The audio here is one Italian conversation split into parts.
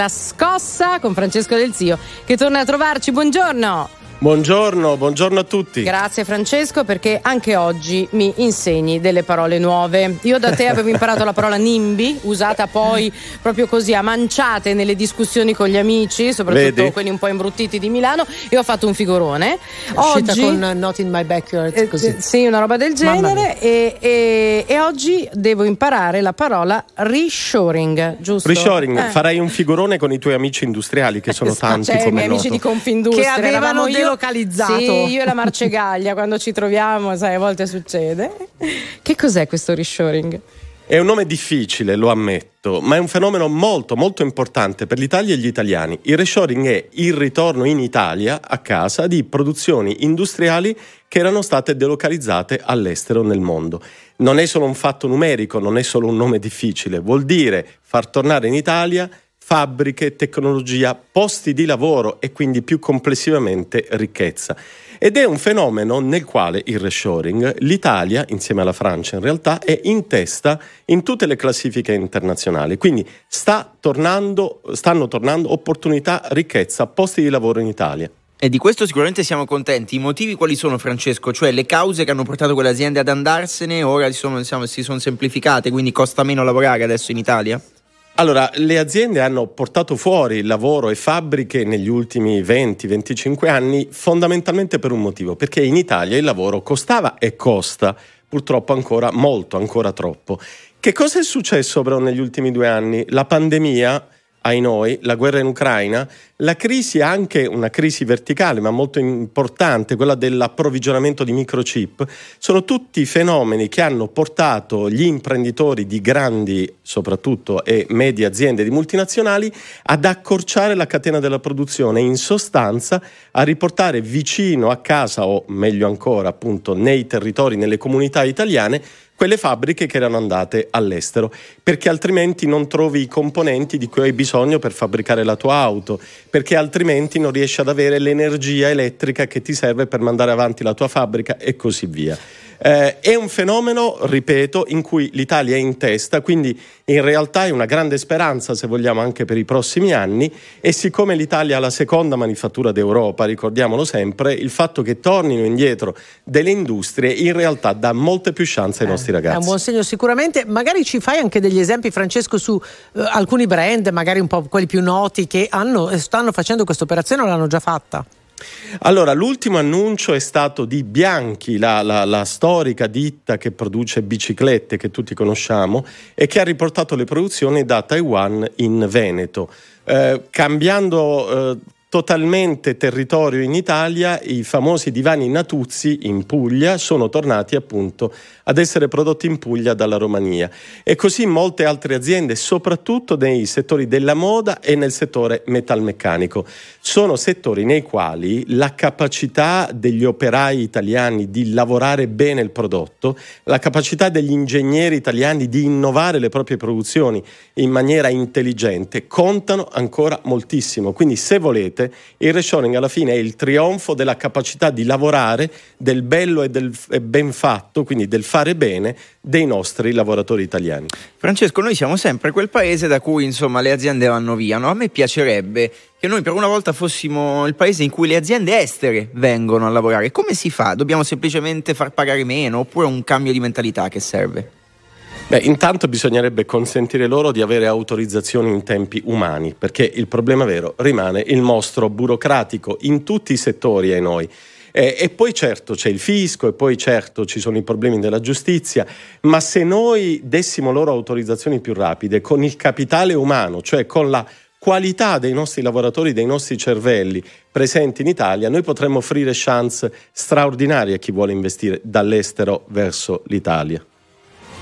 La scossa con Francesco Del Zio che torna a trovarci. Buongiorno. Buongiorno, buongiorno a tutti. Grazie Francesco perché anche oggi mi insegni delle parole nuove. Io da te avevo imparato la parola NIMBY, usata poi proprio così a manciate nelle discussioni con gli amici, soprattutto Vedi? quelli un po' imbruttiti di Milano, e ho fatto un figurone. Oggi con Not in my backyard, eh, così. Eh, sì, una roba del genere e, e, e, oggi devo imparare la parola reshoring, giusto? Reshoring, eh. farai un figurone con i tuoi amici industriali che sono tanti cioè, come i miei noto. amici di Confindustria che avevano io localizzato. Sì, io e la Marcegaglia quando ci troviamo, sai, a volte succede. Che cos'è questo reshoring? È un nome difficile, lo ammetto, ma è un fenomeno molto molto importante per l'Italia e gli italiani. Il reshoring è il ritorno in Italia, a casa, di produzioni industriali che erano state delocalizzate all'estero nel mondo. Non è solo un fatto numerico, non è solo un nome difficile, vuol dire far tornare in Italia fabbriche, tecnologia, posti di lavoro e quindi più complessivamente ricchezza. Ed è un fenomeno nel quale il reshoring, l'Italia, insieme alla Francia in realtà, è in testa in tutte le classifiche internazionali. Quindi sta tornando, stanno tornando opportunità, ricchezza, posti di lavoro in Italia. E di questo sicuramente siamo contenti. I motivi quali sono, Francesco? Cioè le cause che hanno portato quelle aziende ad andarsene ora si sono, diciamo, si sono semplificate, quindi costa meno lavorare adesso in Italia? Allora, le aziende hanno portato fuori lavoro e fabbriche negli ultimi 20-25 anni fondamentalmente per un motivo, perché in Italia il lavoro costava e costa purtroppo ancora molto, ancora troppo. Che cosa è successo però negli ultimi due anni? La pandemia ai noi, la guerra in Ucraina, la crisi anche una crisi verticale ma molto importante, quella dell'approvvigionamento di microchip, sono tutti fenomeni che hanno portato gli imprenditori di grandi, soprattutto e medie aziende di multinazionali ad accorciare la catena della produzione, in sostanza a riportare vicino a casa o meglio ancora appunto nei territori, nelle comunità italiane quelle fabbriche che erano andate all'estero, perché altrimenti non trovi i componenti di cui hai bisogno per fabbricare la tua auto, perché altrimenti non riesci ad avere l'energia elettrica che ti serve per mandare avanti la tua fabbrica e così via. Eh, è un fenomeno, ripeto, in cui l'Italia è in testa, quindi in realtà è una grande speranza, se vogliamo, anche per i prossimi anni e siccome l'Italia ha la seconda manifattura d'Europa, ricordiamolo sempre, il fatto che tornino indietro delle industrie in realtà dà molte più chance ai eh, nostri ragazzi. È un buon segno sicuramente, magari ci fai anche degli esempi Francesco su eh, alcuni brand, magari un po' quelli più noti che hanno, stanno facendo questa operazione o l'hanno già fatta? Allora, l'ultimo annuncio è stato di Bianchi, la, la, la, storica ditta che produce biciclette che tutti conosciamo e che ha riportato le produzioni da Taiwan in Veneto, eh, cambiando eh, totalmente territorio in Italia, i famosi divani Natuzzi in Puglia sono tornati appunto ad essere prodotti in Puglia dalla Romania e così molte altre aziende, soprattutto nei settori della moda e nel settore metalmeccanico. Sono settori nei quali la capacità degli operai italiani di lavorare bene il prodotto, la capacità degli ingegneri italiani di innovare le proprie produzioni in maniera intelligente contano ancora moltissimo. Quindi se volete volte il reshoring alla fine è il trionfo della capacità di lavorare, del bello e del ben fatto, quindi del fare bene dei nostri lavoratori italiani. Francesco, noi siamo sempre quel paese da cui insomma le aziende vanno via. No? A me piacerebbe che noi per una volta fossimo il paese in cui le aziende estere vengono a lavorare. Come si fa? Dobbiamo semplicemente far pagare meno oppure un cambio di mentalità che serve? Beh, intanto bisognerebbe consentire loro di avere autorizzazioni in tempi umani, perché il problema vero rimane il mostro burocratico in tutti i settori ai noi. Eh, e poi certo c'è il fisco e poi certo ci sono i problemi della giustizia, ma se noi dessimo loro autorizzazioni più rapide con il capitale umano, cioè con la qualità dei nostri lavoratori, dei nostri cervelli presenti in Italia, noi potremmo offrire chance straordinarie a chi vuole investire dall'estero verso l'Italia.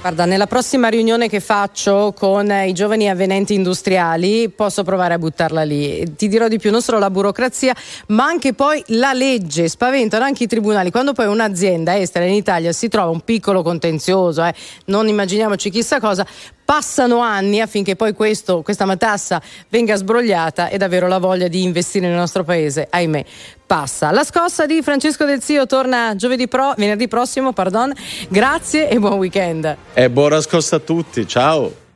Guarda, nella prossima riunione che faccio con i giovani avvenenti industriali posso provare a buttarla lì. Ti dirò di più, non solo la burocrazia, ma anche poi la legge. Spaventano anche i tribunali. Quando poi un'azienda estera in Italia si trova un piccolo contenzioso, eh, non immaginiamoci chissà cosa, passano anni affinché poi questo, questa matassa venga sbrogliata e davvero la voglia di investire nel nostro paese, ahimè, passa. La scossa di Francesco Del Zio torna pro, venerdì prossimo, pardon. Grazie e buon weekend. E buona scossa a tutti, ciao.